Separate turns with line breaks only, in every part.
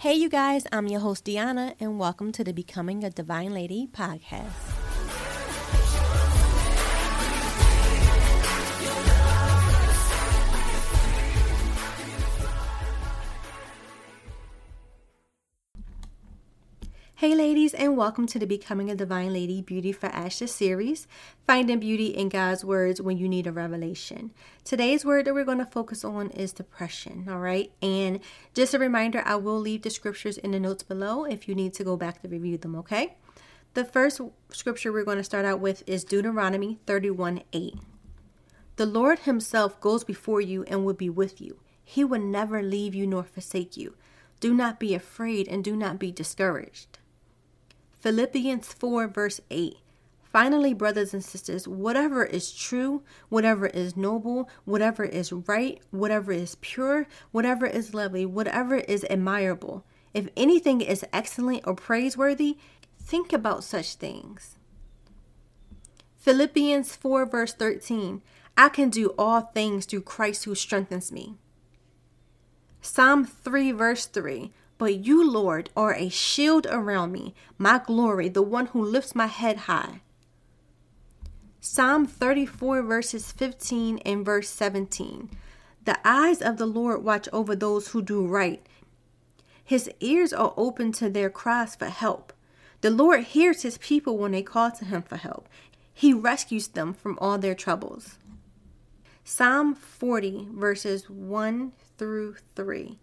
Hey, you guys, I'm your host, Deanna, and welcome to the Becoming a Divine Lady podcast. Hey, ladies, and welcome to the Becoming a Divine Lady Beauty for Ashes series, finding beauty in God's words when you need a revelation. Today's word that we're going to focus on is depression, all right? And just a reminder, I will leave the scriptures in the notes below if you need to go back to review them, okay? The first scripture we're going to start out with is Deuteronomy 31 8. The Lord Himself goes before you and will be with you. He will never leave you nor forsake you. Do not be afraid and do not be discouraged. Philippians 4, verse 8. Finally, brothers and sisters, whatever is true, whatever is noble, whatever is right, whatever is pure, whatever is lovely, whatever is admirable, if anything is excellent or praiseworthy, think about such things. Philippians 4, verse 13. I can do all things through Christ who strengthens me. Psalm 3, verse 3. But you, Lord, are a shield around me, my glory, the one who lifts my head high. Psalm 34, verses 15 and verse 17. The eyes of the Lord watch over those who do right. His ears are open to their cries for help. The Lord hears his people when they call to him for help. He rescues them from all their troubles. Psalm 40, verses 1 through 3.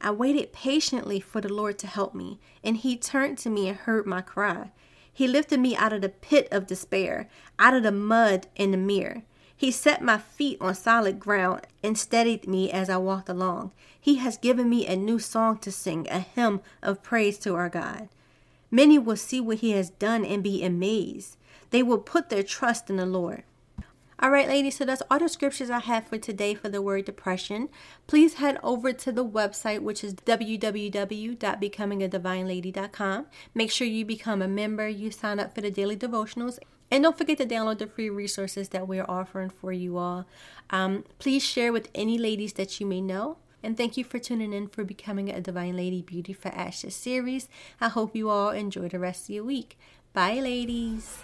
I waited patiently for the Lord to help me, and He turned to me and heard my cry. He lifted me out of the pit of despair, out of the mud and the mire. He set my feet on solid ground and steadied me as I walked along. He has given me a new song to sing, a hymn of praise to our God. Many will see what He has done and be amazed. They will put their trust in the Lord. All right, ladies, so that's all the scriptures I have for today for the word depression. Please head over to the website, which is www.becomingadivinelady.com. Make sure you become a member, you sign up for the daily devotionals, and don't forget to download the free resources that we're offering for you all. Um, please share with any ladies that you may know. And thank you for tuning in for Becoming a Divine Lady Beauty for Ashes series. I hope you all enjoy the rest of your week. Bye, ladies.